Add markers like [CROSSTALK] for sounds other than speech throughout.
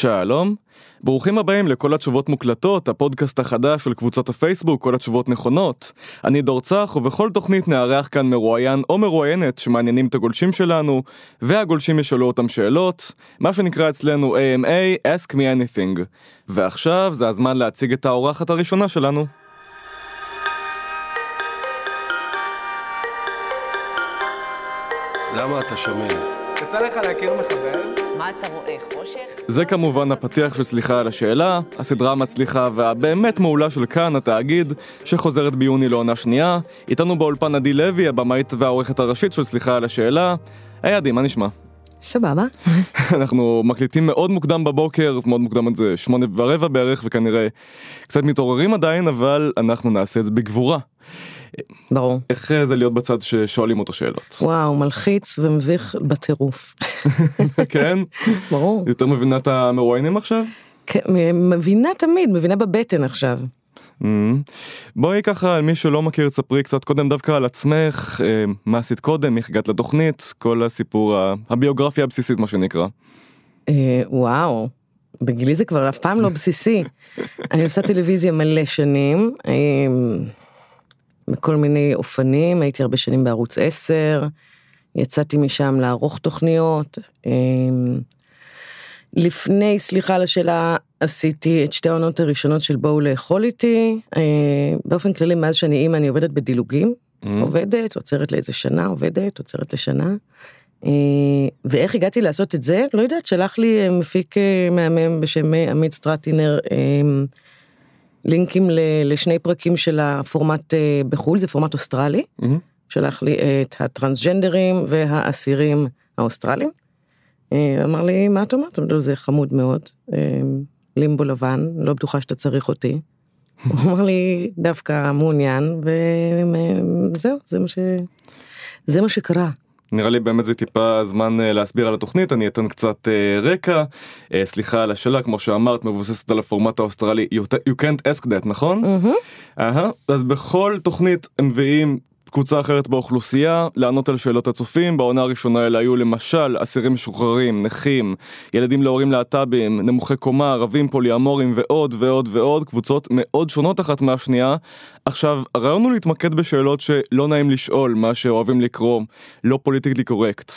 שלום. ברוכים הבאים לכל התשובות מוקלטות, הפודקאסט החדש של קבוצות הפייסבוק, כל התשובות נכונות. אני דור צח, ובכל תוכנית נארח כאן מרואיין או מרואיינת שמעניינים את הגולשים שלנו, והגולשים ישאלו אותם שאלות, מה שנקרא אצלנו AMA, Ask Me Anything. ועכשיו זה הזמן להציג את האורחת הראשונה שלנו. למה אתה שומע? יצא לך להכיר מחבל? מה אתה רואה? חושך? זה כמובן הפתיח של סליחה על השאלה, הסדרה המצליחה והבאמת מעולה של כאן, התאגיד, שחוזרת ביוני לעונה שנייה. איתנו באולפן עדי לוי, הבמאית והעורכת הראשית של סליחה על השאלה. היי עדי, מה נשמע? סבבה. [LAUGHS] אנחנו מקליטים מאוד מוקדם בבוקר, מאוד מוקדם עד זה שמונה ורבע בערך, וכנראה קצת מתעוררים עדיין, אבל אנחנו נעשה את זה בגבורה. ברור. איך אה, זה להיות בצד ששואלים אותו שאלות? וואו, מלחיץ ומביך בטירוף. [LAUGHS] כן? ברור. יותר מבינה את המרואיינים עכשיו? כן, מבינה תמיד, מבינה בבטן עכשיו. Mm. בואי ככה, על מי שלא מכיר, תספרי קצת קודם דווקא על עצמך, אה, מה עשית קודם, איך הגעת לתוכנית, כל הסיפור, הביוגרפיה הבסיסית מה שנקרא. אה, וואו, בגילי זה כבר אף פעם לא בסיסי. [LAUGHS] אני עושה טלוויזיה מלא שנים, אה, בכל מיני אופנים, הייתי הרבה שנים בערוץ 10, יצאתי משם לערוך תוכניות. אה, לפני, סליחה על השאלה, עשיתי את שתי העונות הראשונות של בואו לאכול איתי. אה, באופן כללי, מאז שאני אימא, אני עובדת בדילוגים. Mm. עובדת, עוצרת לאיזה שנה, עובדת, עוצרת לשנה. אה, ואיך הגעתי לעשות את זה? לא יודעת, שלח לי אה, מפיק מהמם בשם עמית סטרטינר אה, לינקים ל- לשני פרקים של הפורמט אה, בחו"ל, זה פורמט אוסטרלי. Mhm. שלח לי את הטרנסג'נדרים והאסירים האוסטרלים. אה, אמר לי, מה את אומרת? אמרתי לו, זה חמוד מאוד, אה, לימבו לבן, לא בטוחה שאתה צריך אותי. הוא [LAUGHS] אמר לי, דווקא מעוניין, וזהו, זה מה ש... זה מה שקרה. נראה לי באמת זה טיפה זמן אה, להסביר על התוכנית, אני אתן קצת אה, רקע. אה, סליחה על השאלה, כמו שאמרת, מבוססת על הפורמט האוסטרלי You you can't ask that, נכון? אהה, אז בכל תוכנית הם מביאים קבוצה אחרת באוכלוסייה לענות על שאלות הצופים. בעונה הראשונה אלה היו למשל אסירים משוחררים, נכים, ילדים להורים להט"בים, נמוכי קומה, ערבים פוליאמורים ועוד ועוד ועוד קבוצות מאוד שונות אחת מהשנייה. עכשיו הרעיון הוא להתמקד בשאלות שלא נעים לשאול מה שאוהבים לקרוא לא פוליטיקלי קורקט.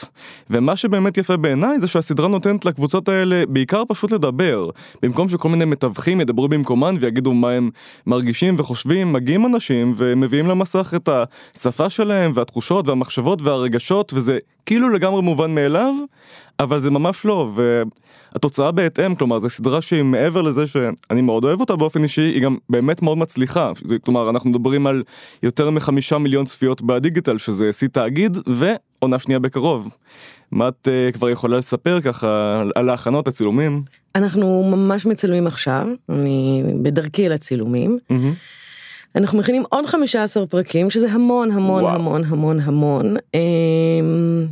ומה שבאמת יפה בעיניי זה שהסדרה נותנת לקבוצות האלה בעיקר פשוט לדבר. במקום שכל מיני מתווכים ידברו במקומן ויגידו מה הם מרגישים וחושבים מגיעים אנשים ומביאים למסך את השפה שלהם והתחושות והמחשבות והרגשות וזה כאילו לגמרי מובן מאליו אבל זה ממש לא והתוצאה בהתאם כלומר זו סדרה שהיא מעבר לזה שאני מאוד אוהב אותה באופן אישי היא גם באמת מאוד מצליחה זה, כלומר אנחנו מדברים על יותר מחמישה מיליון צפיות בדיגיטל שזה שיא תאגיד ועונה שנייה בקרוב. מה את uh, כבר יכולה לספר ככה על, ההכנות הצילומים? אנחנו ממש מצלמים עכשיו, אני בדרכי לצילומים. מהמם. אנחנו מכינים עוד 15 פרקים, שזה המון המון וואו. המון המון המון. אמ,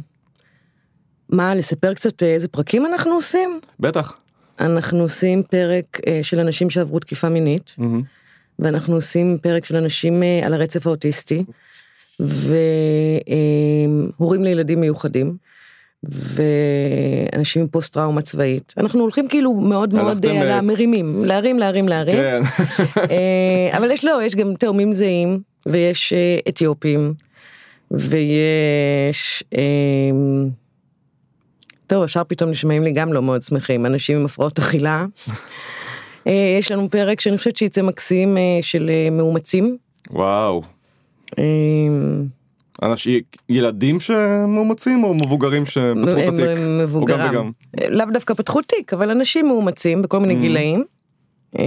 מה, לספר קצת איזה פרקים אנחנו עושים? בטח. אנחנו עושים פרק אה, של אנשים שעברו תקיפה מינית, מהמם. ואנחנו עושים פרק של אנשים אה, על הרצף האוטיסטי, והורים לילדים מיוחדים, ואנשים עם פוסט טראומה צבאית. אנחנו הולכים כאילו מאוד מאוד אה, על אה, המרימים, להרים להרים להרים. כן. [LAUGHS] אה, אבל יש לא, יש גם תאומים זהים, ויש אה, אתיופים, ויש... אה, טוב, השאר פתאום נשמעים לי גם לא מאוד שמחים, אנשים עם הפרעות אכילה. [LAUGHS] אה, יש לנו פרק שאני חושבת שיצא מקסים אה, של אה, מאומצים. וואו. אה, אנשים, ילדים שמאומצים או מבוגרים שפתחו את התיק? או מבוגרם. גם וגם. אה, לאו דווקא פתחו תיק, אבל אנשים מאומצים בכל מיני Mm. גילאים. אה,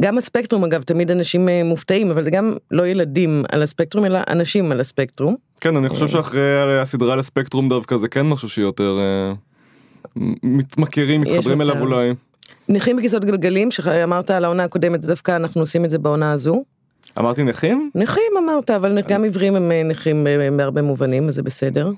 גם הספקטרום אגב, תמיד אנשים אה, מופתעים, אבל זה גם לא ילדים על הספקטרום, אלא אנשים על הספקטרום. כן, אני חושב שאחרי הסדרה על הספקטרום דווקא זה כן משהו שיותר אה, מתמכרים, מתחברים. אליו אולי. נכים בכיסאות גלגלים, שאמרת על העונה הקודמת, זה דווקא אנחנו עושים את זה בעונה הזו. אמרתי נכים? נכים אמרת, אבל גם עיוורים הם אה, נכים אה, בהרבה מובנים, אז זה בסדר.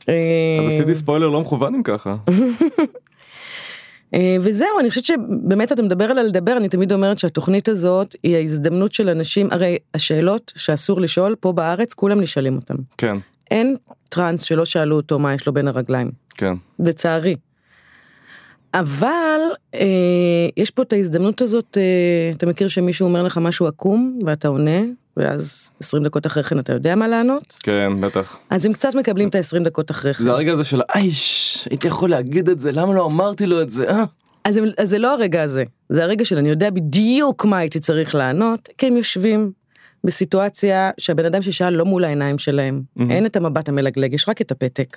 אז אה, עשיתי ספוילר לא מכוון אם ככה. [LAUGHS] אה, וזהו, אני חושבת שבאמת אתה מדבר על הלדבר, אני תמיד אומרת שהתוכנית הזאת היא ההזדמנות של אנשים, הרי השאלות שאסור לשאול פה בארץ, כולם נשאלים אותם. כן, אין טראנס שלא שאלו אותו מה יש לו בין הרגליים, כן. לצערי. אבל אה, יש פה את ההזדמנות הזאת, אה, אתה מכיר שמישהו אומר לך משהו עקום ואתה עונה, ואז 20 דקות אחרי כן אתה יודע מה לענות? כן, בטח. אז הם קצת מקבלים את ה-20 דקות אחרי כן. זה הרגע הזה של אייש, הייתי יכול להגיד את זה, למה לא אמרתי לו את זה, אה? אז, הם- אז זה לא הרגע הזה, זה הרגע של אני יודע בדיוק מה הייתי צריך לענות, כי הם יושבים בסיטואציה שהבן אדם ששאל לא מול העיניים שלהם, מהמם. אין את המבט המלגלג, יש רק את הפתק.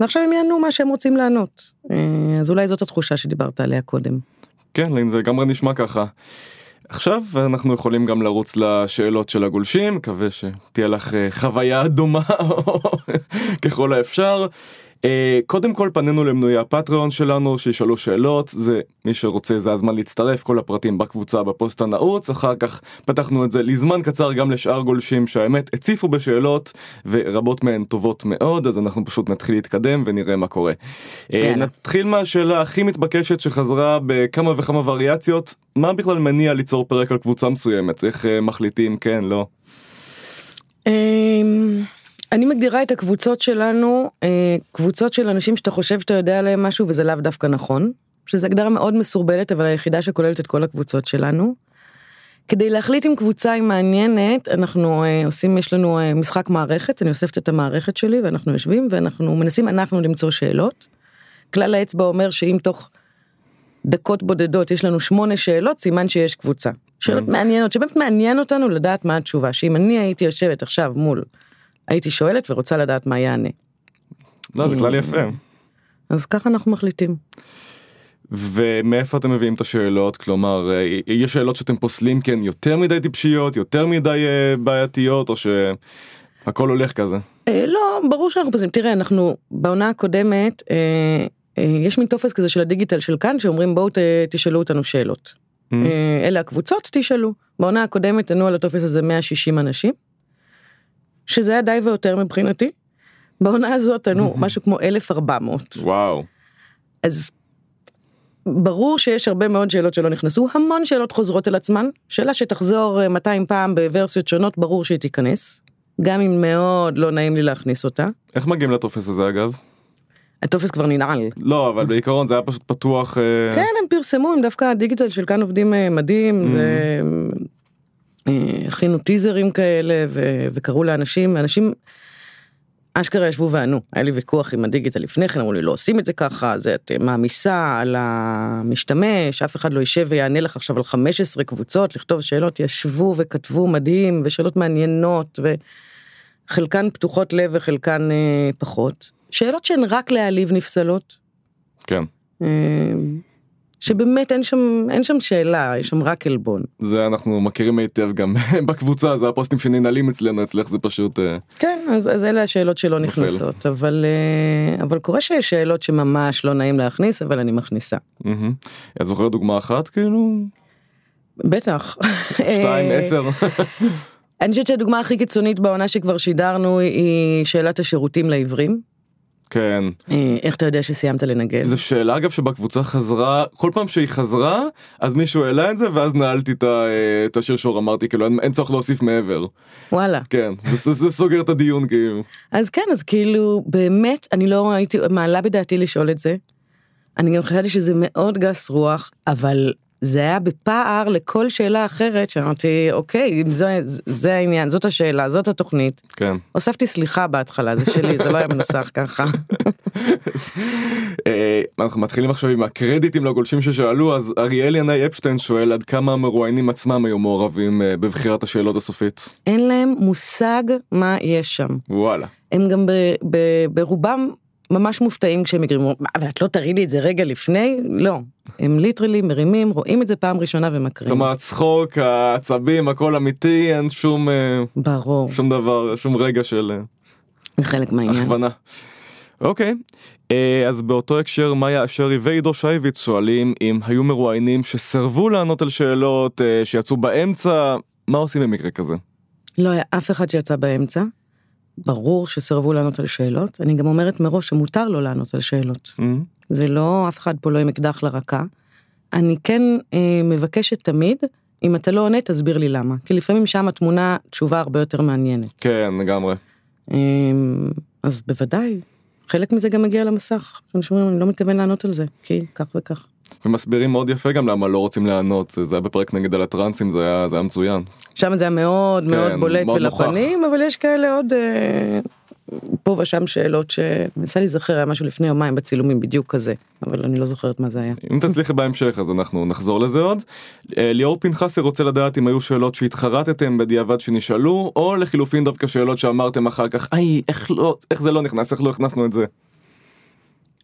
ועכשיו הם יענו מה שהם רוצים לענות. אה, אז אולי זאת התחושה שדיברת עליה קודם. כן, זה לגמרי נשמע ככה. עכשיו אנחנו יכולים גם לרוץ לשאלות של הגולשים, מקווה שתהיה לך אה, חוויה דומה [LAUGHS] ככל האפשר. אה, קודם כל פנינו למנויי הפטריון שלנו שישאלו שאלות, זה מי שרוצה זה הזמן להצטרף, כל הפרטים בקבוצה בפוסט הנעוץ, אחר כך פתחנו את זה לזמן קצר גם לשאר גולשים שהאמת הציפו בשאלות ורבות מהן טובות מאוד, אז אנחנו פשוט נתחיל להתקדם ונראה מה קורה. אה, יאללה. נתחיל מהשאלה הכי מתבקשת שחזרה בכמה וכמה וריאציות, מה בכלל מניע ליצור פרק על קבוצה מסוימת, איך אה, מחליטים כן, לא. אני מגדירה את הקבוצות שלנו, אה, קבוצות של אנשים שאתה חושב שאתה יודע עליהם משהו וזה לאו דווקא נכון, שזו הגדרה מאוד מסורבלת אבל היחידה שכוללת את כל הקבוצות שלנו. כדי להחליט אם קבוצה היא מעניינת, אנחנו אה, עושים, יש לנו אה, משחק מערכת, אני אוספת את המערכת שלי ואנחנו יושבים ואנחנו מנסים אנחנו למצוא שאלות. כלל האצבע אומר שאם תוך דקות בודדות יש לנו שמונה שאלות, סימן שיש קבוצה. שאלות כן. מעניינות, שבאמת מעניין אותנו לדעת מה התשובה, שאם אני הייתי יושבת עכשיו מול, הייתי שואלת ורוצה לדעת מה יענה. לא, זה כלל יפה. אז ככה אנחנו מחליטים. ומאיפה אתם מביאים את השאלות? כלומר, אה, יש שאלות שאתם פוסלים כן יותר מדי טיפשיות, יותר מדי אה, בעייתיות, או שהכל הולך כזה? אה, לא, ברור שאנחנו פוסלים. תראה, אנחנו בעונה הקודמת, יש מין טופס כזה של הדיגיטל של כאן, שאומרים בואו תשאלו אותנו שאלות. Mm. אה, אלה הקבוצות, תשאלו. בעונה הקודמת ענו על הטופס הזה 160 אנשים, שזה היה די ויותר מבחינתי. בעונה הזאת ענו משהו כמו 1,400. וואו. אז ברור שיש הרבה מאוד שאלות שלא נכנסו, המון שאלות חוזרות על עצמן, שאלה שתחזור אה, 200 פעם בוורסיות שונות, ברור שהיא תיכנס, גם אם מאוד לא נעים לי להכניס אותה. איך מגיעים לטופס הזה אגב? הטופס כבר ננעל. לא, אבל בעיקרון זה היה פשוט פתוח. אה, כן, הם פרסמו, הם דווקא הדיגיטל של כאן עובדים אה, מדהים, זה... הכינו טיזרים כאלה ו- וקראו לאנשים, ואנשים אשכרה ישבו וענו. היה לי ויכוח עם הדיגיטל לפני כן, אמרו לי לא עושים את זה ככה, זה את מעמיסה על המשתמש, אף אחד לא יישב ויענה לך עכשיו על 15 קבוצות, לכתוב שאלות, ישבו וכתבו מדהים, ושאלות מעניינות, וחלקן פתוחות לב וחלקן אה, פחות. שאלות שהן רק להעליב נפסלות. כן. אה, שבאמת אין שם אין שם שאלה יש שם רק עלבון זה אנחנו מכירים היטב גם [LAUGHS] בקבוצה, זה הפוסטים שננעלים אצלנו, אצלך זה פשוט... אה, כן אז, אז אלה השאלות שלא נופל. נכנסות אבל אה, אבל קורה שיש שאלות שממש לא נעים להכניס אבל אני מכניסה. את זוכרת דוגמה אחת כאילו? בטח [LAUGHS] שתיים, אה, עשר? [LAUGHS] אני חושבת שהדוגמה הכי קיצונית בעונה שכבר שידרנו היא שאלת השירותים לעיוורים כן. אה, איך אתה יודע שסיימת לנגן זו שאלה אגב שבקבוצה חזרה, כל פעם שהיא חזרה, אז מישהו העלה את זה ואז נעלתי את אה, השרשור, אמרתי כאילו אין אין צורך להוסיף מעבר. וואלה כן, זה- זה זה סוגר את הדיון כאילו. אז כן, אז כאילו, באמת, אני לא הייתי מעלה בדעתי לשאול את זה. אני גם חשבתי שזה מאוד גס רוח, אבל זה היה בפער לכל שאלה אחרת, שאמרתי, אוקיי, אם זה, זה העניין, זאת השאלה, זאת התוכנית. כן. הוספתי סליחה בהתחלה, זה שלי, זה לא היה מנוסח ככה. [LAUGHS] אה, אנחנו מתחילים עכשיו עם הקרדיטים לגולשים ששאלו, אז אריאל ינאי אפשטיין שואל עד כמה המרואיינים עצמם היו מעורבים אה, בבחירת השאלות הסופית. אין להם מושג מה יש שם. וואלה. הם גם ברובם ממש מופתעים כשהם "מה, אבל את לא תראי לי את זה רגע לפני? לא. הם ליטרלי מרימים, רואים את זה פעם ראשונה ומקריאים. כלומר הצחוק, העצבים, הכל אמיתי, אין שום אה, ברור, שום דבר, שום רגע של אה, זה חלק מהעניין. הכוונה. אוקיי, אה, אז באותו הקשר מאיה אשרי ועידו שייביץ שואלים אם היו מרואיינים שסרבו לענות על שאלות שיצאו באמצע, מה עושים במקרה כזה? לא היה אף אחד שיצא באמצע. ברור שסירבו לענות על שאלות. אני גם אומרת מראש שמותר לו לענות על שאלות. אה, זה לא, אף אחד פה לא עם אקדח לרקה. אני כן אה, מבקשת תמיד, אם אתה לא עונה, תסביר לי למה. כי לפעמים שם התמונה תשובה הרבה יותר מעניינת. כן, לגמרי. אה, אז בוודאי, חלק מזה גם מגיע למסך. אנשים אומרים, אני לא מתכוון לענות על זה, כי כך וכך. ומסבירים מאוד יפה גם למה לא רוצים לענות, זה היה בפרק נגד על הטרנסים, זה היה, זה היה מצוין. שם זה היה מאוד כן, מאוד בולט מאוד ולפנים, אבל יש כאלה עוד אה, פה ושם שאלות שמנסה להיזכר, היה משהו לפני יומיים בצילומים בדיוק כזה, אבל אני לא זוכרת מה זה היה. אם תצליחי בהמשך אז אנחנו נחזור לזה עוד. אה, ליאור פנחסי רוצה לדעת אם היו שאלות שהתחרטתם בדיעבד שנשאלו, או לחילופין דווקא שאלות שאמרתם אחר כך, איי, איך לא, איך זה לא נכנס, איך לא הכנסנו את זה.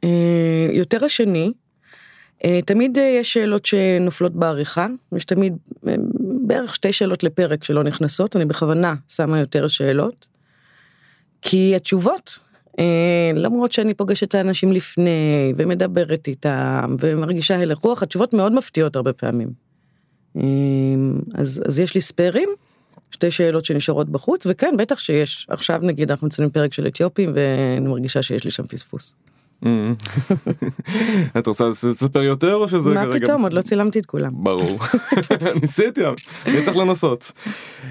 אה, יותר השני, תמיד אה, יש שאלות שנופלות בעריכה, יש תמיד אה, בערך שתי שאלות לפרק שלא נכנסות, אני בכוונה שמה יותר שאלות, כי התשובות, אה, למרות שאני פוגשת את האנשים לפני ומדברת איתם ומרגישה הלך רוח, התשובות מאוד מפתיעות הרבה פעמים. אה, אז, אז יש לי ספיירים, שתי שאלות שנשארות בחוץ, וכן, בטח שיש. עכשיו נגיד אנחנו מצלמים פרק של אתיופים ואני מרגישה שיש לי שם פספוס. [LAUGHS] את רוצה לספר יותר או שזה מה כרגע? פתאום, עוד לא צילמתי את כולם. ברור. [LAUGHS] ניסיתי, אני צריך לנסות.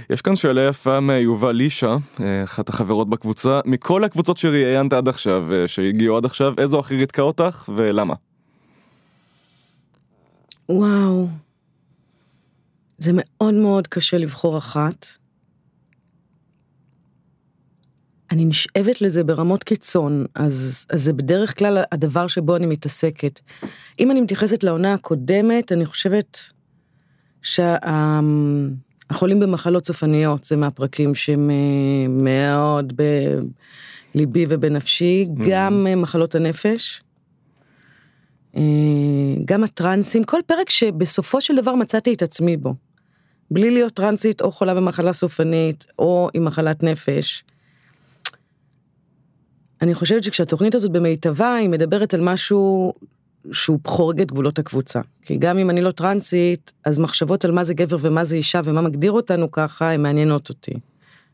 יש כאן שאלה יפה מיובל לישה, אה, אחת החברות בקבוצה, מכל הקבוצות שראיינת עד עכשיו, אה, שהגיעו עד עכשיו, איזו הכי ריתקה אותך ולמה? וואו. זה מאוד מאוד קשה לבחור אחת. אני נשאבת לזה ברמות קיצון, אז, אז זה בדרך כלל הדבר שבו אני מתעסקת. אם אני מתייחסת לעונה הקודמת, אני חושבת שהחולים במחלות סופניות זה מהפרקים שהם מאוד בליבי ובנפשי, גם אה, מחלות הנפש. אה, גם הטרנסים, כל פרק שבסופו של דבר מצאתי את עצמי בו. בלי להיות טרנסית או חולה במחלה סופנית או עם מחלת נפש. אני חושבת שכשהתוכנית הזאת במיטבה היא מדברת על משהו שהוא חורג את גבולות הקבוצה. כי גם אם אני לא טרנסית, אז מחשבות על מה זה גבר ומה זה אישה ומה מגדיר אותנו ככה, הן מעניינות אותי.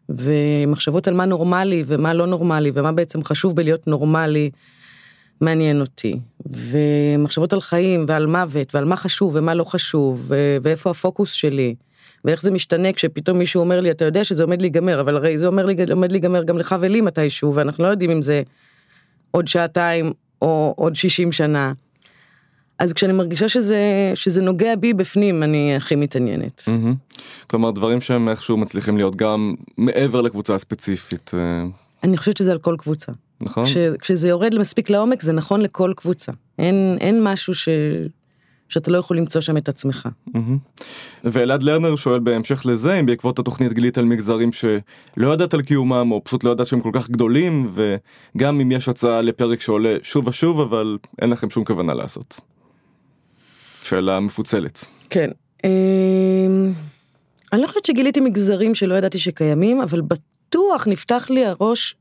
ומחשבות על מה נורמלי ומה לא נורמלי ומה בעצם חשוב בלהיות נורמלי, מעניין אותי. ומחשבות על חיים ועל מוות ועל מה חשוב ומה לא חשוב ואיפה הפוקוס שלי. ואיך זה משתנה כשפתאום מישהו אומר לי, אתה יודע שזה עומד להיגמר, אבל הרי זה אומר לי, עומד להיגמר גם לך ולי מתישהו, ואנחנו לא יודעים אם זה עוד שעתיים או עוד 60 שנה. אז כשאני מרגישה שזה, שזה נוגע בי בפנים, אני הכי מתעניינת. מהמם. כלומר דברים שהם איכשהו מצליחים להיות גם מעבר לקבוצה הספציפית, אה, אני חושבת שזה על כל קבוצה. נכון? כש, כשזה יורד מספיק לעומק, זה נכון לכל קבוצה. אין, אין משהו ש, שאתה לא יכול למצוא שם את עצמך. מהמם. ואלעד לרנר שואל בהמשך לזה אם בעקבות התוכנית גילית על מגזרים שלא ידעת על קיומם או פשוט לא ידעת שהם כל כך גדולים וגם אם יש הצעה לפרק שעולה שוב ושוב אבל אין לכם שום כוונה לעשות. שאלה מפוצלת. כן. אמ, אני לא חושבת שגיליתי מגזרים שלא ידעתי שקיימים, אבל בטוח נפתח לי הראש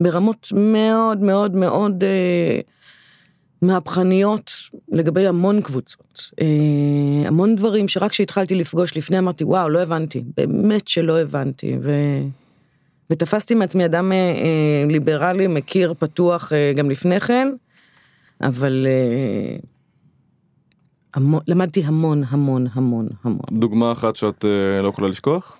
ברמות מאוד מאוד מאוד אה, מהפכניות לגבי המון קבוצות. אה, המון דברים שרק כשהתחלתי לפגוש לפני אמרתי, וואו, לא הבנתי, באמת שלא הבנתי. ו... ותפסתי מעצמי אדם אה, אה, ליברלי, מכיר, פתוח גם לפני כן, אבל המון, למדתי המון, המון, המון, המון. דוגמה אחת שאת לא יכולה לשכוח?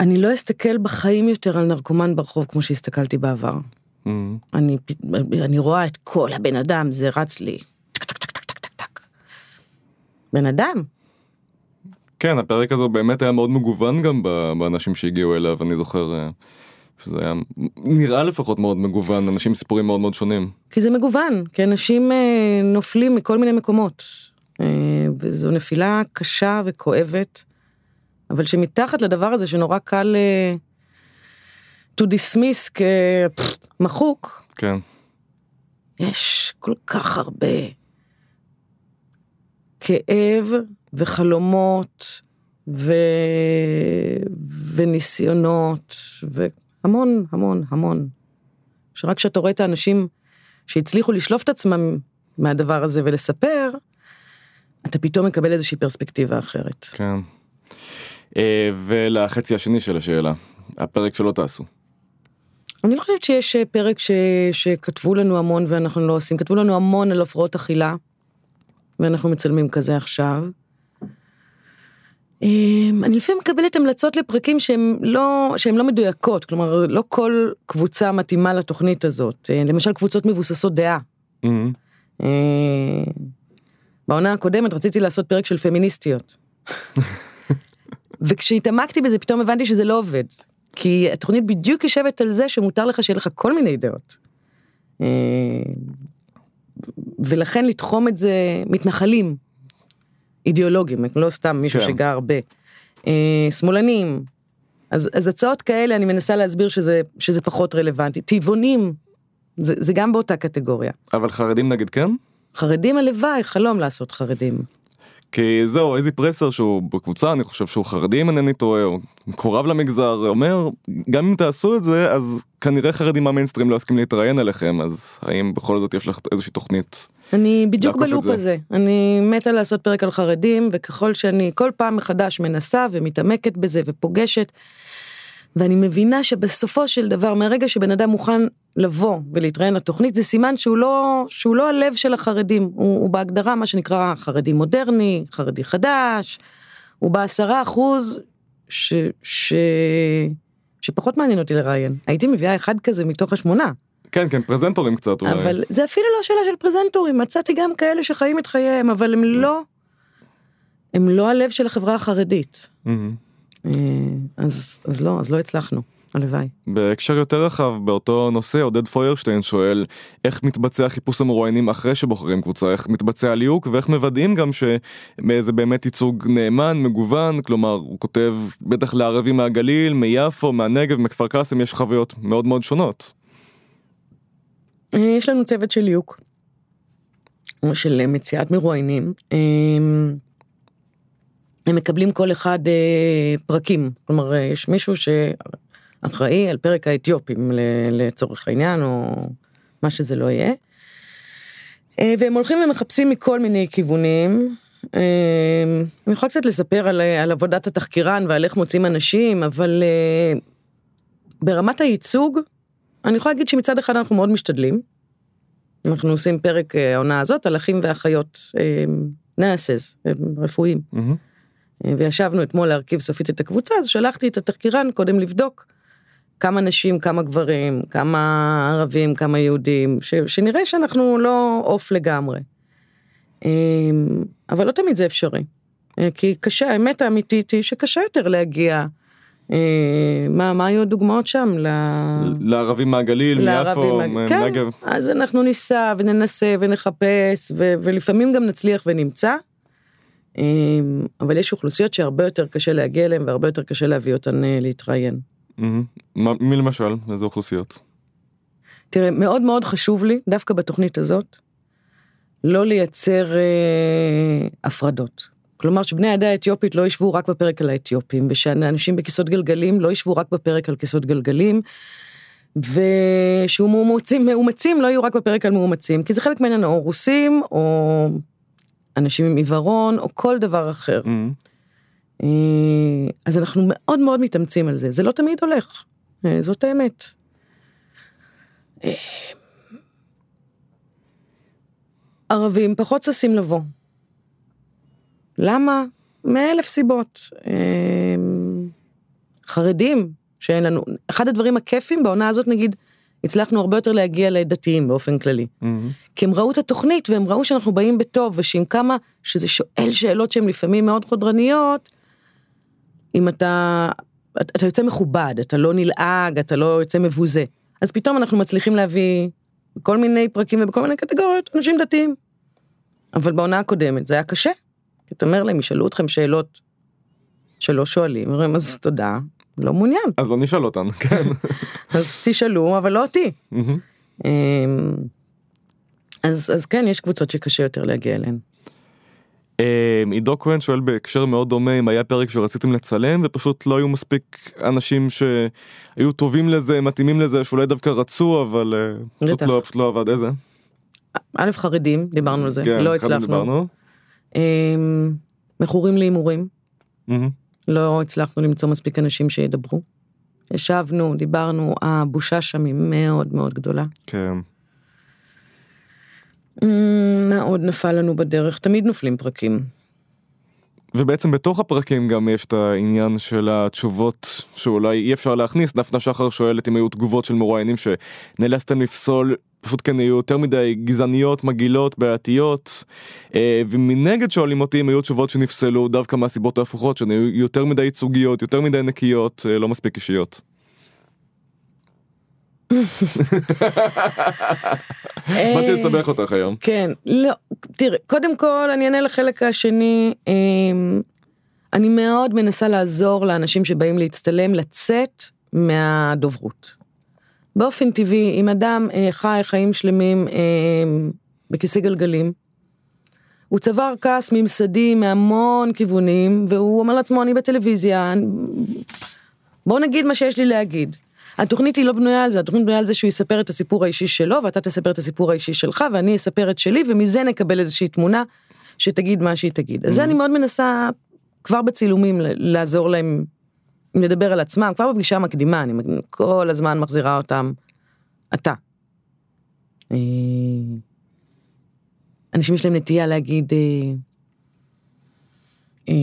אני לא אסתכל בחיים יותר על נרקומן ברחוב כמו שהסתכלתי בעבר. אני, אני רואה את כל הבן אדם, זה רץ לי. בן אדם. כן הפרק הזה באמת היה מאוד מגוון גם באנשים שהגיעו אליו אני זוכר אה, שזה היה נראה לפחות מאוד מגוון אנשים סיפורים מאוד מאוד שונים. כי זה מגוון, כי אנשים אה, נופלים מכל מיני מקומות. אה, וזו נפילה קשה וכואבת, אבל שמתחת לדבר הזה שנורא קל אה, to dismiss כמחוק, כן. יש כל כך הרבה כאב וחלומות ו... וניסיונות והמון המון המון. שרק כשאתה רואה את האנשים שהצליחו לשלוף את עצמם מהדבר הזה ולספר, אתה פתאום מקבל איזושהי פרספקטיבה אחרת. כן. אה, ולחצי השני של השאלה, הפרק שלא תעשו. אני לא חושבת שיש אה, פרק ש... שכתבו לנו המון ואנחנו לא עושים, כתבו לנו המון על הפרעות אכילה, ואנחנו מצלמים כזה עכשיו. אמ, אני לפעמים מקבלת המלצות לפרקים שהן לא, שהן לא מדויקות, כלומר לא כל קבוצה מתאימה לתוכנית הזאת, אה, למשל קבוצות מבוססות דעה. מהמם. אה, בעונה הקודמת רציתי לעשות פרק של פמיניסטיות. [LAUGHS] וכשהתעמקתי בזה פתאום הבנתי שזה לא עובד. כי התוכנית בדיוק יושבת על זה שמותר לך שיהיה לך כל מיני דעות. אה, ולכן לתחום את זה מתנחלים, אידיאולוגים, לא סתם מישהו כן. שגר ב... אה, שמאלנים. אז, אז הצעות כאלה אני מנסה להסביר שזה, שזה פחות רלוונטי. טבעונים, זה, זה גם באותה קטגוריה. אבל חרדים נגיד כן? חרדים הלוואי, חלום לעשות חרדים. כי זהו איזי פרסר שהוא בקבוצה אני חושב שהוא חרדי אם אינני טועה הוא מקורב למגזר אומר גם אם תעשו את זה אז כנראה חרדים מהמיינסטרים לא יסכים להתראיין עליכם אז האם בכל זאת יש לך איזושהי תוכנית. אני בדיוק בלופ זה. הזה, אני מתה לעשות פרק על חרדים, וככל שאני כל פעם מחדש מנסה ומתעמקת בזה ופוגשת, ואני מבינה שבסופו של דבר, מהרגע שבן אדם מוכן לבוא ולהתראיין לתוכנית, זה סימן שהוא לא, שהוא לא הלב של החרדים, הוא, הוא בהגדרה מה שנקרא חרדי מודרני, חרדי חדש, הוא בעשרה אחוז ש, ש, שפחות מעניין אותי לראיין. הייתי מביאה אחד כזה מתוך השמונה. כן כן פרזנטורים קצת אולי. אבל זה אפילו לא שאלה של פרזנטורים, מצאתי גם כאלה שחיים את חייהם, אבל הם לא, הם לא הלב של החברה החרדית. מהמם. אה, אז, אז לא, אז לא הצלחנו, הלוואי. בהקשר יותר רחב באותו נושא עודד פוירשטיין שואל איך מתבצע חיפוש המרואיינים אחרי שבוחרים קבוצה איך מתבצע הליהוק ואיך מוודאים גם שזה באמת ייצוג נאמן מגוון כלומר הוא כותב בטח לערבים מהגליל מיפו מהנגב מכפר קאסם יש חוויות מאוד מאוד שונות. אה, יש לנו צוות של ליהוק, או של מציאת מרואיינים. אה, הם מקבלים כל אחד אה, פרקים, כלומר אה, יש מישהו שאחראי על פרק האתיופים לצורך העניין, או מה שזה לא יהיה. אה, והם הולכים ומחפשים מכל מיני כיוונים. אה, אני יכולה קצת לספר על, על עבודת התחקירן ועל איך מוצאים אנשים, אבל אה, ברמת הייצוג, אני יכולה להגיד שמצד אחד אנחנו מאוד משתדלים. אנחנו עושים פרק אה, העונה הזאת על אחים ואחיות נאסס, רפואיים. מהמם. אה, וישבנו אתמול להרכיב סופית את הקבוצה, אז שלחתי את התחקירן קודם לבדוק כמה נשים, כמה גברים, כמה ערבים, כמה יהודים, ש, שנראה שאנחנו לא עוף לגמרי. אה, אבל לא תמיד זה אפשרי. אה, כי קשה, האמת האמיתית היא שקשה יותר להגיע. אה, מה, מה היו הדוגמאות שם? ל... לערבים מהגליל מיפו כן, מהנגב. אז אנחנו ניסע וננסה ונחפש ו- ולפעמים גם נצליח ונמצא. אמ, אבל יש אוכלוסיות שהרבה יותר קשה להגיע אליהן והרבה יותר קשה להביא אותן אה, להתראיין. מי למשל איזה אוכלוסיות. תראה, מאוד מאוד חשוב לי, דווקא בתוכנית הזאת, לא לייצר אה, הפרדות. כלומר שבני העדה האתיופית לא ישבו רק בפרק על האתיופים, ושאנשים בכיסאות גלגלים לא ישבו רק בפרק על כיסאות גלגלים, ושהוא מאומצים, מאומצים לא יהיו רק בפרק על מאומצים, כי זה חלק מהעניין, או רוסים, או אנשים עם עיוורון, או כל דבר אחר. מהמם. אה, אז אנחנו מאוד מאוד מתאמצים על זה, זה לא תמיד הולך, אה, זאת האמת. אה, ערבים פחות ששים לבוא. למה? מאלף סיבות. חרדים, שאין לנו, אחד הדברים הכיפים בעונה הזאת נגיד, הצלחנו הרבה יותר להגיע לדתיים באופן כללי. מהמם. כי הם ראו את התוכנית והם ראו שאנחנו באים בטוב ושעם כמה שזה שואל שאלות שהן לפעמים מאוד חודרניות, אם אתה, אתה אתה יוצא מכובד, אתה לא נלעג, אתה לא יוצא מבוזה. אז פתאום אנחנו מצליחים להביא בכל מיני פרקים ובכל מיני קטגוריות אנשים דתיים. אבל בעונה הקודמת זה היה קשה. כי אתה אומר להם, ישאלו אתכם שאלות שלא שואלים, אומרים אז תודה, לא מעוניין. אז לא נשאל אותן [LAUGHS] כן. אז תשאלו, אבל לא אותי. אמ, אז, אז כן, יש קבוצות שקשה יותר להגיע אליהן. אה, עידו כהן שואל בהקשר מאוד דומה אם היה פרק שרציתם לצלם ופשוט לא היו מספיק אנשים שהיו טובים לזה מתאימים לזה שאולי דווקא רצו אבל אה, פשוט. לא פשוט לא עבד איזה. א', חרדים, דיברנו על זה, כן, לא הצלחנו. דיברנו? אמ, מכורים להימורים, מהמם. לא הצלחנו למצוא מספיק אנשים שידברו. ישבנו, דיברנו, הבושה שם היא מאוד מאוד גדולה. כן. אמ, מה עוד נפל לנו בדרך? תמיד נופלים פרקים. ובעצם בתוך הפרקים גם יש את העניין של התשובות שאולי אי אפשר להכניס, דפנה שחר שואלת אם היו תגובות של מרואיינים שנאלצתם לפסול פשוט כן היו יותר מדי גזעניות, מגעילות, בעייתיות, אה, ומנגד שואלים אותי אם היו תשובות שנפסלו דווקא מהסיבות ההפוכות, שהן היו יותר מדי ייצוגיות, יותר מדי נקיות, אה, לא מספיק אישיות. באתי לסבך אותך היום. כן, לא, תראה, קודם כל אני אענה לחלק השני, אמ, אני מאוד מנסה לעזור לאנשים שבאים להצטלם לצאת מהדוברות. באופן טבעי, אם אדם אה, חי חיים שלמים אה, בכיסא גלגלים, הוא צבר כעס ממסדי מהמון כיוונים, והוא אומר לעצמו, אני בטלוויזיה, בוא נגיד מה שיש לי להגיד. התוכנית היא לא בנויה על זה, התוכנית בנויה על זה שהוא יספר את הסיפור האישי שלו, ואתה תספר את הסיפור האישי שלך, ואני אספר את שלי, ומזה נקבל איזושהי תמונה שתגיד מה שהיא תגיד. אז זה אני מאוד מנסה כבר בצילומים לעזור להם לדבר על עצמם, כבר בפגישה המקדימה, אני כל הזמן מחזירה אותם, אתה. אה, אנשים יש להם נטייה להגיד, אה, אה,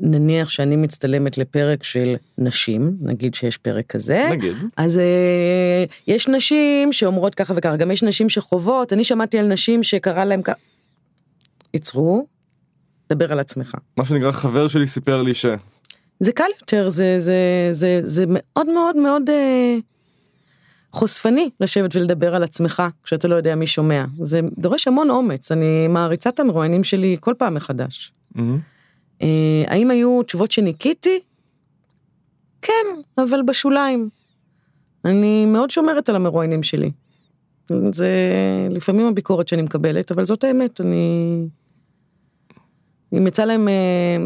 נניח שאני מצטלמת לפרק של נשים, נגיד שיש פרק כזה, נגיד. אז יש נשים שאומרות ככה וככה, גם יש נשים שחוות, אני שמעתי על נשים שקרה להם ככה, עצרו, דבר על עצמך. מה שנקרא חבר שלי סיפר לי ש... זה קל יותר, זה, זה, זה, זה מאוד מאוד מאוד אה, חושפני לשבת ולדבר על עצמך כשאתה לא יודע מי שומע. זה דורש המון אומץ, אני מעריצה את המרואיינים שלי כל פעם מחדש. Mm-hmm. אה, האם היו תשובות שניקיתי? כן, אבל בשוליים. אני מאוד שומרת על המרואיינים שלי. זה לפעמים הביקורת שאני מקבלת, אבל זאת האמת, אני... אם יצא להם אה,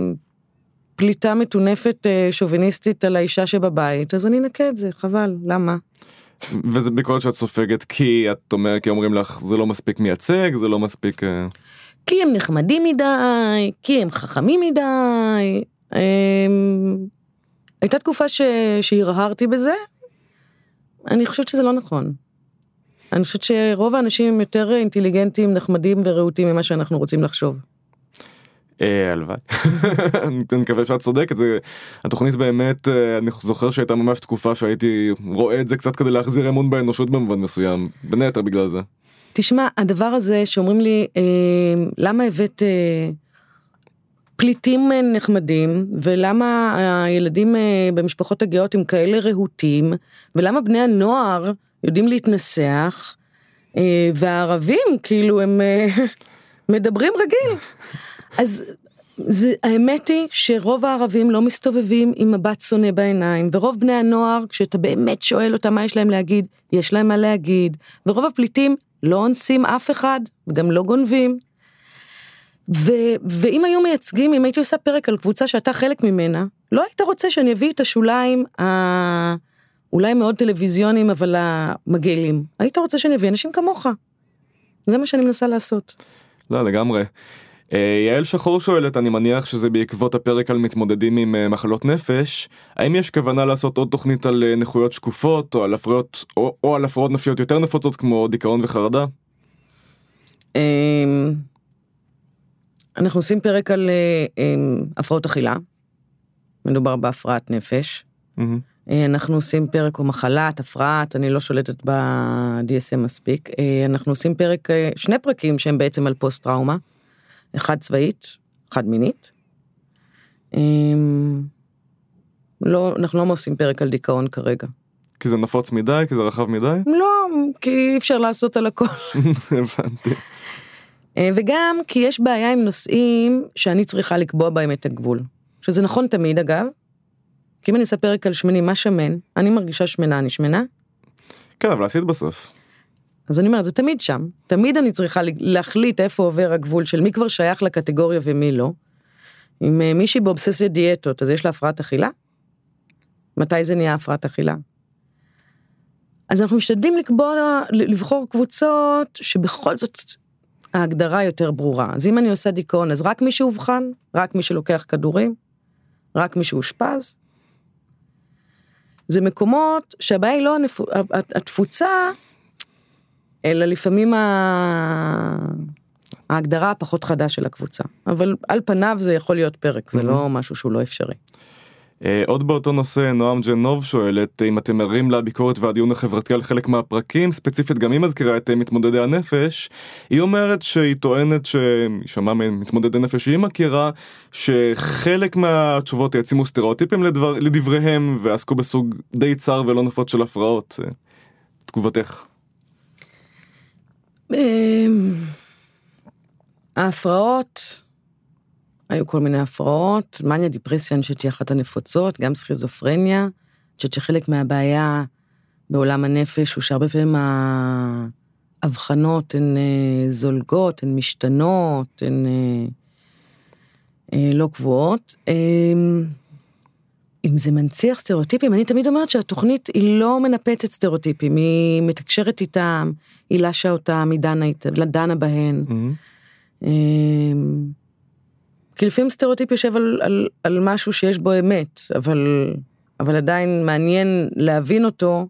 פליטה מטונפת אה, שוביניסטית על האישה שבבית, אז אני אנקה את זה, חבל, למה? וזה ביקורת שאת סופגת כי את אומרת, כי אומרים לך זה לא מספיק מייצג, זה לא מספיק... אה, כי הם נחמדים מדי, כי הם חכמים מדי. אמ, הייתה תקופה ש... שהרהרתי בזה, אני חושבת שזה לא נכון. אני חושבת שרוב האנשים הם יותר אינטליגנטים, נחמדים ורהוטים ממה שאנחנו רוצים לחשוב. אה, הלוואי. [LAUGHS] אני מקווה שאת צודקת, זה, התוכנית באמת, אה, אני זוכר שהייתה ממש תקופה שהייתי רואה את זה קצת כדי להחזיר אמון באנושות במובן מסוים, בין היתר בגלל זה. תשמע, הדבר הזה שאומרים לי, אה, למה הבאת אה, פליטים אה, נחמדים, ולמה הילדים אה, במשפחות הגאות הם כאלה רהוטים, ולמה בני הנוער יודעים להתנסח, אה, והערבים כאילו הם אה, [LAUGHS] מדברים רגיל. אז זה, האמת היא שרוב הערבים לא מסתובבים עם מבט שונא בעיניים, ורוב בני הנוער, כשאתה באמת שואל אותם מה יש להם להגיד, יש להם מה להגיד, ורוב הפליטים לא אונסים אף אחד, וגם לא גונבים. ו, ואם היו מייצגים, אם הייתי עושה פרק על קבוצה שאתה חלק ממנה, לא היית רוצה שאני אביא את השוליים ה... אולי מאוד טלוויזיונים, אבל המגעילים. היית רוצה שאני אביא אנשים כמוך. זה מה שאני מנסה לעשות. לא, לגמרי. אה, יעל שחור שואלת, אני מניח שזה בעקבות הפרק על מתמודדים עם אה, מחלות נפש, האם יש כוונה לעשות עוד תוכנית על אה, נכויות שקופות או על הפרעות, או, או על הפרעות נפשיות יותר נפוצות כמו דיכאון וחרדה? אמ, אנחנו עושים פרק על אמ, הפרעות אכילה, מדובר בהפרעת נפש. אנחנו עושים פרק או מחלת, הפרעת, אני לא שולטת ב-DSM מספיק. אנחנו עושים פרק, שני פרקים שהם בעצם על פוסט טראומה. אחד צבאית, אחד מינית. אמ, לא, אנחנו לא עושים פרק על דיכאון כרגע. כי זה נפוץ מדי? כי זה רחב מדי? [LAUGHS] לא, כי אי אפשר לעשות על הכל. [LAUGHS] הבנתי. אה, וגם כי יש בעיה עם נושאים שאני צריכה לקבוע בהם את הגבול. שזה נכון תמיד אגב. כי אם אני אעשה פרק על שמנים, מה שמן? אני מרגישה שמנה, אני שמנה? כן, אבל עשית בסוף. אז אני אומרת, זה תמיד שם. תמיד אני צריכה להחליט איפה עובר הגבול של מי כבר שייך לקטגוריה ומי לא. אם אה, מישהי באובססיה דיאטות, אז יש לה הפרעת אכילה? מתי זה נהיה הפרעת אכילה? אז אנחנו משתדלים לקבוע, לבחור קבוצות שבכל זאת ההגדרה יותר ברורה. אז אם אני עושה דיכאון, אז רק מי שאובחן, רק מי שלוקח כדורים, רק מי שאושפז. זה מקומות שהבעיה היא לא הנפ... התפוצה, אלא לפעמים ההגדרה הפחות חדה של הקבוצה. אבל על פניו זה יכול להיות פרק, זה לא משהו שהוא לא אפשרי. אה, עוד באותו נושא נועם ג'נוב שואלת אם אתם ערים לביקורת והדיון החברתי על חלק מהפרקים ספציפית גם היא מזכירה את אה, מתמודדי הנפש היא אומרת שהיא טוענת שהיא שמעה ממתמודדי נפש שהיא מכירה שחלק מהתשובות העצימו סטריאוטיפים לדבר, לדבריהם ועסקו בסוג די צר ולא נפוץ של הפרעות. אה, תגובתך. אמ, ההפרעות היו כל מיני הפרעות, מניה דיפרסיה אני חושבת שהיא אחת הנפוצות, גם סכיזופרניה. אני חושבת שחלק מהבעיה בעולם הנפש הוא שהרבה פעמים האבחנות הן אה, זולגות, הן משתנות, הן אה, אה, לא קבועות. אם זה מנציח סטריאוטיפים, אני תמיד אומרת שהתוכנית היא לא מנפצת סטריאוטיפים, היא מתקשרת איתם, היא לשה אותם, היא דנה, דנה בהן. Mm-hmm. כי לפעמים סטריאוטיפ יושב על, על, על משהו שיש בו אמת, אבל, אבל עדיין מעניין להבין אותו.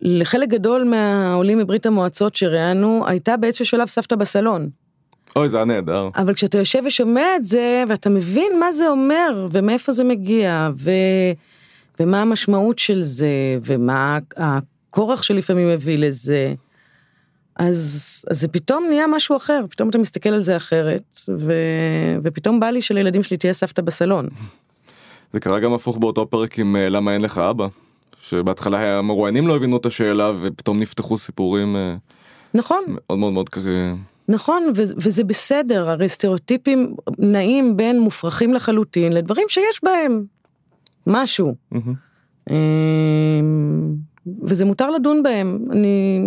לחלק גדול מהעולים מברית המועצות שראיינו, הייתה באיזשהו שלב סבתא בסלון. אוי, זה היה נהדר. אבל כשאתה יושב ושומע את זה, ואתה מבין מה זה אומר, ומאיפה זה מגיע, ו... ומה המשמעות של זה, ומה הכורח שלפעמים מביא לזה, אז, אז זה פתאום נהיה משהו אחר, פתאום אתה מסתכל על זה אחרת, ו, ופתאום בא לי שלילדים שלי תהיה סבתא בסלון. זה קרה גם הפוך באותו פרק עם אה, למה אין לך אבא, שבהתחלה המרואיינים לא הבינו את השאלה ופתאום נפתחו סיפורים. אה, נכון. מאוד מאוד מאוד. נכון, ו- וזה בסדר, הרי סטריאוטיפים נעים בין מופרכים לחלוטין לדברים שיש בהם משהו. Mm-hmm. וזה מותר לדון בהם, אני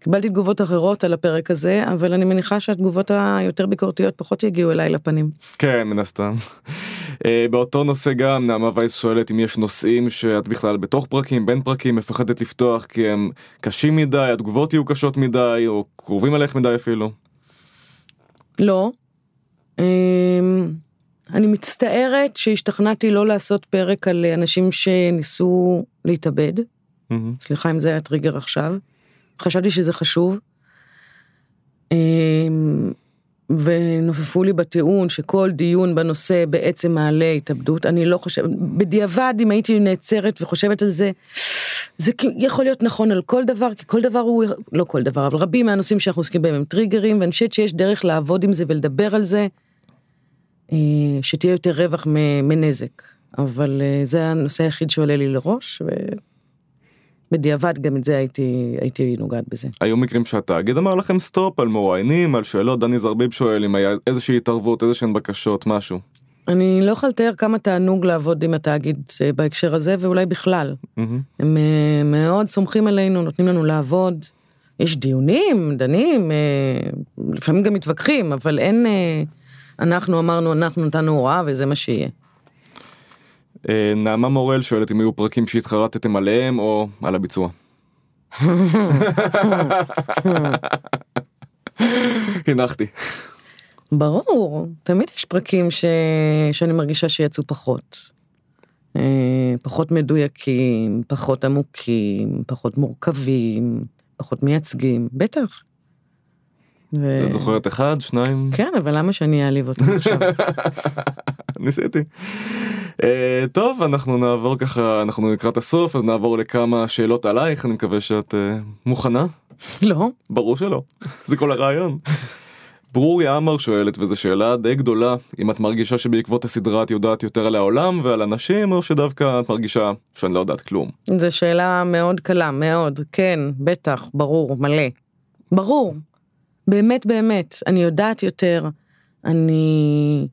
קיבלתי תגובות אחרות על הפרק הזה, אבל אני מניחה שהתגובות היותר ביקורתיות פחות יגיעו אליי לפנים. כן, מן הסתם. אה, באותו נושא גם נעמה וייס שואלת אם יש נושאים שאת בכלל בתוך פרקים, בין פרקים, מפחדת לפתוח כי הם קשים מדי, התגובות יהיו קשות מדי, או קרובים אליך מדי אפילו. לא. אמ, אני מצטערת שהשתכנעתי לא לעשות פרק על אנשים שניסו להתאבד. סליחה אם זה היה טריגר עכשיו. חשבתי שזה חשוב. ונופפו לי בטיעון שכל דיון בנושא בעצם מעלה התאבדות. אני לא חושבת, בדיעבד אם הייתי נעצרת וחושבת על זה, זה יכול להיות נכון על כל דבר, כי כל דבר הוא, לא כל דבר, אבל רבים מהנושאים שאנחנו עוסקים בהם הם טריגרים, ואני חושבת שיש דרך לעבוד עם זה ולדבר על זה, אה, שתהיה יותר רווח מנזק. אבל אה, זה הנושא היחיד שעולה לי לראש, ו... בדיעבד גם את זה הייתי, הייתי נוגעת בזה. היו מקרים שהתאגיד אמר לכם stop על מרואיינים, על שאלות, דני זרביב שואל אם היה איזושהי התערבות, איזשהן בקשות, משהו. אני לא יכולה לתאר כמה תענוג לעבוד עם התאגיד אה, בהקשר הזה, ואולי בכלל. Mm-hmm. הם אה, מאוד סומכים עלינו, נותנים לנו לעבוד. יש דיונים, דנים, אה, לפעמים גם מתווכחים, אבל אין, אנחנו אמרנו, אנחנו נתנו הוראה וזה מה שיהיה. אה, נעמה מורל שואלת אם היו פרקים שהתחרטתם עליהם או על הביצוע. הנחתי. ברור, תמיד יש פרקים ש... שאני מרגישה שיצאו פחות. אה, פחות מדויקים, פחות עמוקים, פחות מורכבים, פחות מייצגים, בטח. ו... את זוכרת אחד, שניים? כן, אבל למה שאני אעליב אותם עכשיו? [LAUGHS] ניסיתי. Uh, טוב, אנחנו נעבור ככה, אנחנו לקראת הסוף, אז נעבור לכמה שאלות עלייך, אני מקווה שאת uh, מוכנה. לא. ברור שלא, זה כל הרעיון. ברוריה עמר שואלת, וזו שאלה די גדולה, אם את מרגישה שבעקבות הסדרה את יודעת יותר על העולם ועל אנשים, או שדווקא את מרגישה שאני לא יודעת כלום? זו שאלה מאוד קלה, מאוד, כן, בטח, ברור, מלא. ברור, באמת באמת, אני יודעת יותר, אני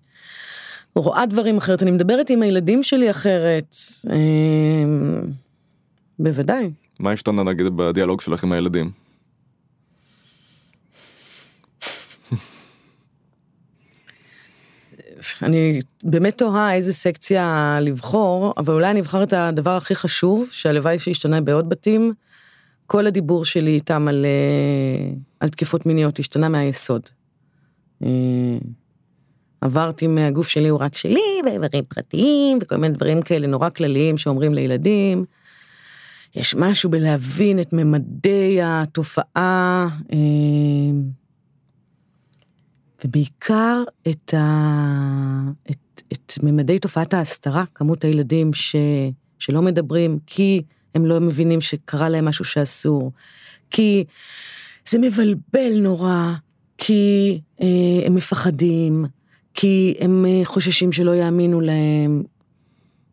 רואה דברים אחרת, אני מדברת עם הילדים שלי אחרת, אה, בוודאי. מה השתנה נגיד בדיאלוג שלך עם הילדים? אני באמת תוהה איזה סקציה לבחור, אבל אולי אני אבחר את הדבר הכי חשוב, שהלוואי שישתנה בעוד בתים. כל הדיבור שלי איתם על, אה, על תקיפות מיניות השתנה מהיסוד. אה, עברתי מהגוף שלי הוא רק שלי, ואיברים פרטיים, וכל מיני דברים כאלה נורא כלליים שאומרים לילדים. יש משהו בלהבין את ממדי התופעה, אה, ובעיקר את, ה... את, את ממדי תופעת ההסתרה, כמות הילדים ש... שלא מדברים כי הם לא מבינים שקרה להם משהו שאסור, כי זה מבלבל נורא, כי אה, הם מפחדים, כי הם אה, חוששים שלא יאמינו להם,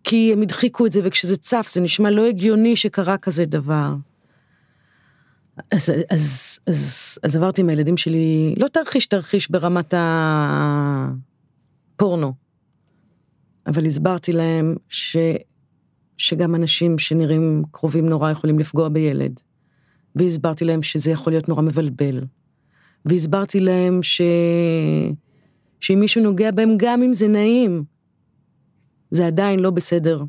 כי הם הדחיקו את זה, וכשזה צף זה נשמע לא הגיוני שקרה כזה דבר. אז, אז, אז, אז עברתי עם הילדים שלי, לא תרחיש תרחיש ברמת הפורנו, אבל הסברתי להם ש, שגם אנשים שנראים קרובים נורא יכולים לפגוע בילד. והסברתי להם שזה יכול להיות נורא מבלבל. והסברתי להם ש... שאם מישהו נוגע בהם, גם אם זה נעים, זה עדיין לא בסדר.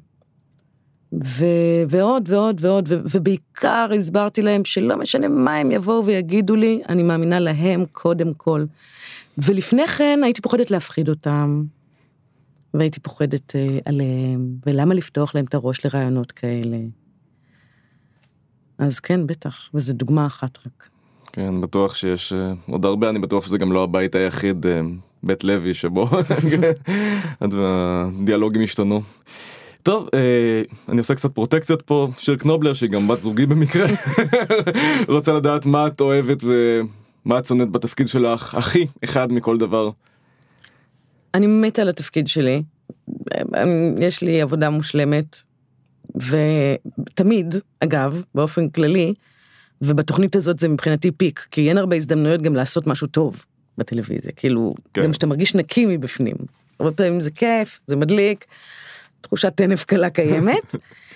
ו... ועוד ועוד ועוד, ו... ובעיקר הסברתי להם שלא משנה מה הם יבואו ויגידו לי, אני מאמינה להם קודם כל. ולפני כן הייתי פוחדת להפחיד אותם, והייתי פוחדת uh, עליהם, ולמה לפתוח להם את הראש לרעיונות כאלה. אז כן, בטח, וזו דוגמה אחת רק. כן, בטוח שיש uh, עוד הרבה, אני בטוח שזה גם לא הבית היחיד, uh, בית לוי, שבו [LAUGHS] הדיאלוגים השתנו. טוב, אה, אני עושה קצת פרוטקציות פה, שיר קנובלר שהיא גם בת זוגי במקרה, [LAUGHS] רוצה לדעת מה את אוהבת ומה את שונאת בתפקיד שלך, הכי אחד מכל דבר. אני מתה על התפקיד שלי, יש לי עבודה מושלמת, ותמיד, אגב, באופן כללי, ובתוכנית הזאת זה מבחינתי פיק, כי אין הרבה הזדמנויות גם לעשות משהו טוב בטלוויזיה, כאילו, כן. גם שאתה מרגיש נקי מבפנים. הרבה פעמים זה כיף, זה מדליק, תחושת טנף קלה קיימת.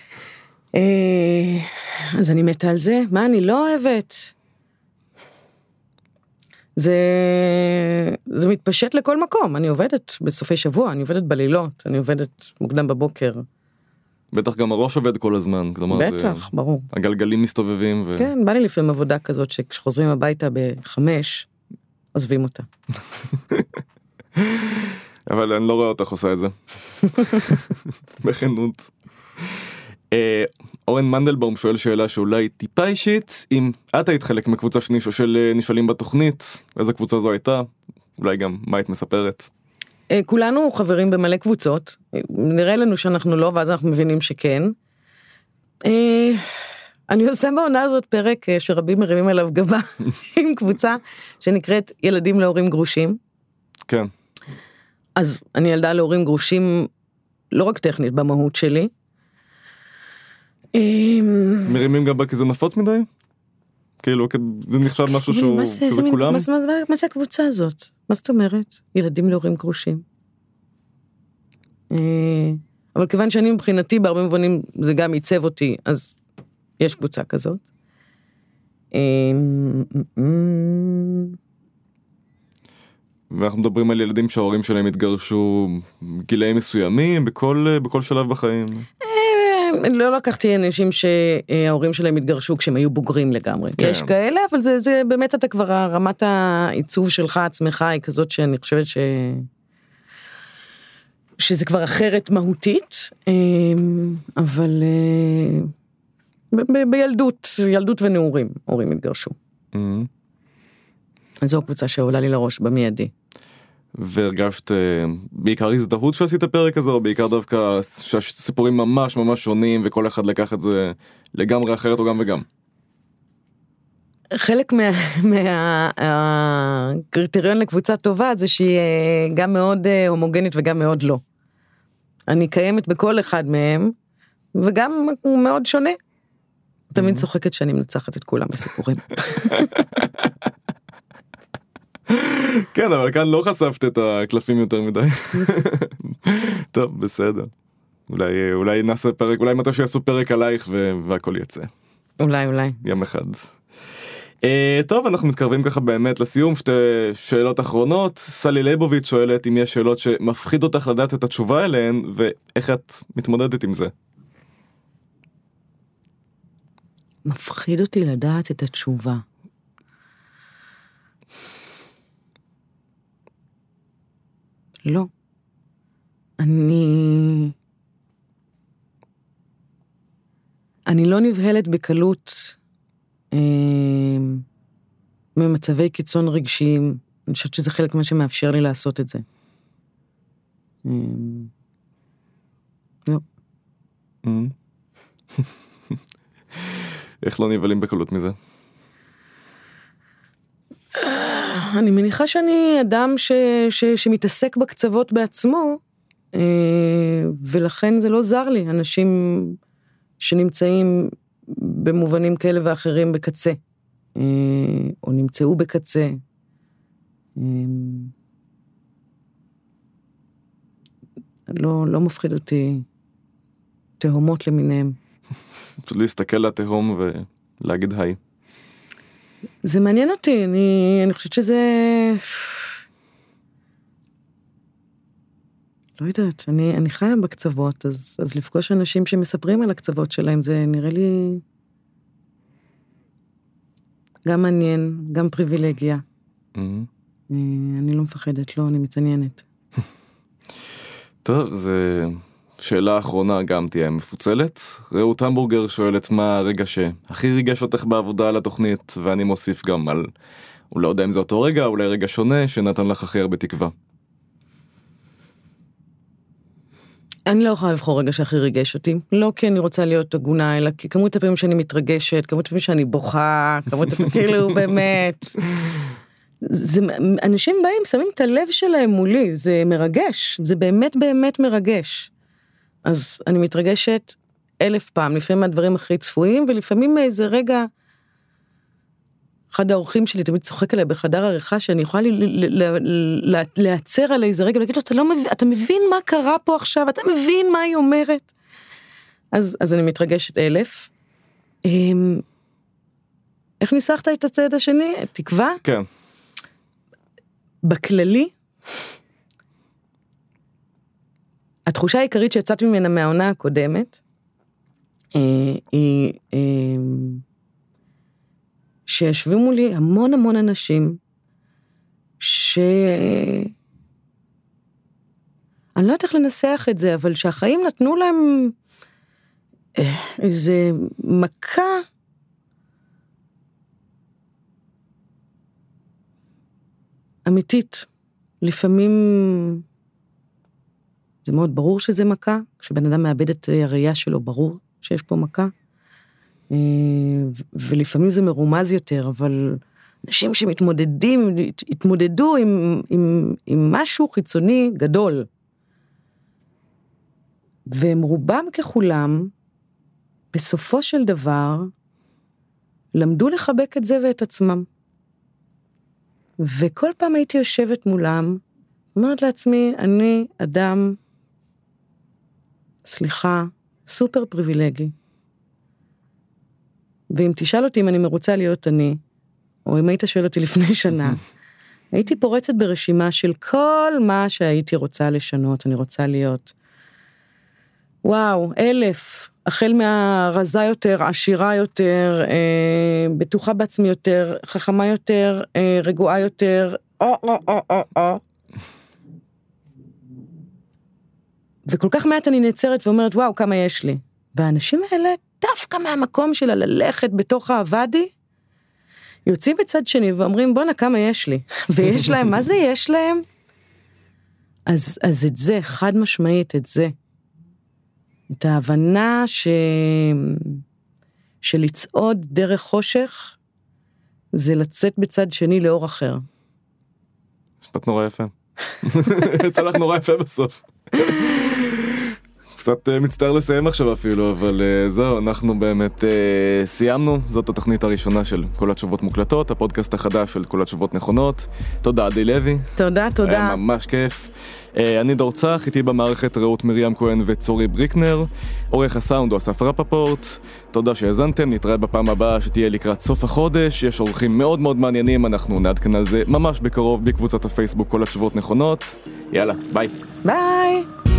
[LAUGHS] אה, אז אני מתה על זה, מה אני לא אוהבת? זה, זה מתפשט לכל מקום, אני עובדת בסופי שבוע, אני עובדת בלילות, אני עובדת מוקדם בבוקר. בטח גם הראש עובד כל הזמן, כלומר, בטח, זה, ברור. הגלגלים מסתובבים. ו... כן, בא לי לפעמים עבודה כזאת שכשחוזרים הביתה בחמש, עוזבים אותה. [LAUGHS] אבל אני לא רואה אותך עושה את זה. [LAUGHS] בכנות. אה, אורן מנדלבאום שואל שאלה שאולי טיפה אישית, אם את היית חלק מקבוצה של אה, נשאלים בתוכנית, איזה קבוצה זו הייתה? אולי גם מה היית מספרת? אה, כולנו חברים במלא קבוצות, נראה לנו שאנחנו לא, ואז אנחנו מבינים שכן. אני עושה בעונה הזאת פרק שרבים מרימים עליו גבה [LAUGHS] עם קבוצה שנקראת ילדים להורים גרושים. כן. אז אני ילדה להורים גרושים לא רק טכנית במהות שלי. אמ, מרימים גבה כי זה נפוץ מדי? כאילו זה נחשב משהו שהוא כזה כולם? מה זה הקבוצה הזאת? מה זאת אומרת? ילדים להורים גרושים. אה, אבל כיוון שאני מבחינתי בהרבה מובנים זה גם עיצב אותי אז יש קבוצה כזאת. אמ, אמ, ואנחנו מדברים על ילדים שההורים שלהם התגרשו גילאים מסוימים בכל בכל שלב בחיים. לא לקחתי אנשים שההורים שלהם התגרשו כשהם היו בוגרים לגמרי. כן. יש כאלה, אבל זה, זה באמת אתה כבר, רמת העיצוב שלך עצמך היא כזאת שאני חושבת ש... שזה כבר אחרת מהותית, אה, אבל אה, ב- ב- בילדות, ילדות ונעורים, הורים התגרשו. Mm-hmm. זו קבוצה שעולה לי לראש במיידי. והרגשת אה, בעיקר הזדהות שעשית פרק הזה או בעיקר דווקא שהסיפורים ממש ממש שונים וכל אחד לקח את זה לגמרי אחרת או גם וגם. חלק מהקריטריון מה, לקבוצה טובה זה שהיא אה, גם מאוד אה, הומוגנית וגם מאוד לא. אני קיימת בכל אחד מהם וגם מאוד שונה. תמיד mm-hmm. צוחקת שאני מנצחת את כולם בסיפורים. [LAUGHS] כן אבל כאן לא חשפת את הקלפים יותר מדי. טוב בסדר. אולי אולי נעשה פרק אולי מתי שיעשו פרק עלייך והכל יצא. אולי אולי. יום אחד. Uh, טוב אנחנו מתקרבים ככה באמת לסיום שתי שאלות אחרונות סלי ליבוביץ' שואלת אם יש שאלות שמפחיד אותך לדעת את התשובה אליהן ואיך את מתמודדת עם זה. מפחיד אותי לדעת את התשובה. לא. אני... אני לא נבהלת בקלות אה, ממצבי קיצון רגשיים אני חושבת שזה חלק ממה שמאפשר לי לעשות את זה. אמ, לא. [LAUGHS] איך לא נבהלים בקלות מזה? אני מניחה שאני אדם ש, ש, שמתעסק בקצוות בעצמו, אה, ולכן זה לא זר לי, אנשים שנמצאים במובנים כאלה ואחרים בקצה, אה, או נמצאו בקצה. אה, לא, לא מפחיד אותי תהומות למיניהם. [LAUGHS] להסתכל לתהום ולהגיד היי. זה מעניין אותי, אני, אני חושבת שזה... לא יודעת, אני, אני חיה בקצוות, אז, אז לפגוש אנשים שמספרים על הקצוות שלהם, זה נראה לי גם מעניין, גם פריבילגיה. Mm-hmm. אני לא מפחדת, לא, אני מתעניינת. טוב, זה שאלה אחרונה גם תהיה מפוצלת. רעות המבורגר שואלת מה הרגע שהכי ריגש אותך בעבודה על התוכנית, ואני מוסיף גם על, הוא לא יודע אם זה אותו רגע, אולי רגע שונה, שנתן לך הכי הרבה תקווה. אני לא יכולה לבחור רגע שהכי ריגש אותי, לא כי אני רוצה להיות הגונה, אלא כי כמות הפעמים שאני מתרגשת, כמות הפעמים שאני בוכה, כמות הפעמים כאילו [LAUGHS] באמת. זה, אנשים באים, שמים את הלב שלהם מולי, זה מרגש, זה באמת באמת מרגש. אז אני מתרגשת אלף פעם, לפעמים מהדברים הכי צפויים, ולפעמים מאיזה רגע, אחד האורחים שלי תמיד צוחק עליי בחדר עריכה, שאני יכולה להיעצר על איזה רגע, ולהגיד לו, אתה לא מבין, אתה מבין מה קרה פה עכשיו, אתה מבין מה היא אומרת? אז, אז אני מתרגשת אלף. אמ, איך ניסחת את הצד השני? תקווה? כן. בכללי, התחושה העיקרית שיצאתי ממנה מהעונה הקודמת, אה, היא אה, שישבו מולי המון המון אנשים, ש... אני לא יודעת איך לנסח את זה, אבל שהחיים נתנו להם אה, איזה מכה אמיתית. לפעמים זה מאוד ברור שזה מכה, כשבן אדם מאבד את הראייה שלו, ברור שיש פה מכה. אה, ולפעמים זה מרומז יותר, אבל אנשים שמתמודדים, התמודדו עם, עם, עם משהו חיצוני גדול. והם רובם ככולם, בסופו של דבר, למדו לחבק את זה ואת עצמם. וכל פעם הייתי יושבת מולם, אומרת לעצמי, אני אדם, סליחה, סופר פריבילגי. ואם תשאל אותי אם אני מרוצה להיות אני, או אם היית שואל אותי לפני שנה, [LAUGHS] הייתי פורצת ברשימה של כל מה שהייתי רוצה לשנות, אני רוצה להיות. וואו, אלף, החל מהרזה יותר, עשירה יותר, אה, בטוחה בעצמי יותר, חכמה יותר, אה, רגועה יותר, או או או או או. וכל כך מעט אני נעצרת ואומרת, וואו, כמה יש לי. והאנשים האלה, דווקא מהמקום של הללכת בתוך הוואדי, יוצאים בצד שני ואומרים, בואנה, כמה יש לי. [LAUGHS] ויש להם, מה זה יש להם? אז, אז את זה, חד משמעית, את זה. את ההבנה ש... שלצעוד דרך חושך, זה לצאת בצד שני לאור אחר. משפט נורא יפה. [LAUGHS] לך נורא יפה בסוף. [LAUGHS] קצת אה, מצטער לסיים עכשיו אפילו, אבל uh, זהו, אנחנו באמת uh, סיימנו. זאת התוכנית הראשונה של כל התשובות מוקלטות, הפודקאסט החדש של כל התשובות נכונות. תודה, עדי לוי. תודה, תודה. היה ממש כיף. אני דור צח, איתי במערכת רעות מרים כהן וצורי בריקנר. עורך הסאונד הוא אסף רפפורט. תודה שהאזנתם, נתראה בפעם הבאה שתהיה לקראת סוף החודש. יש אורחים מאוד מאוד מעניינים, אנחנו נעדכן על זה ממש בקרוב בקבוצת הפייסבוק כל התשובות נכונות. יאללה, ביי. ביי.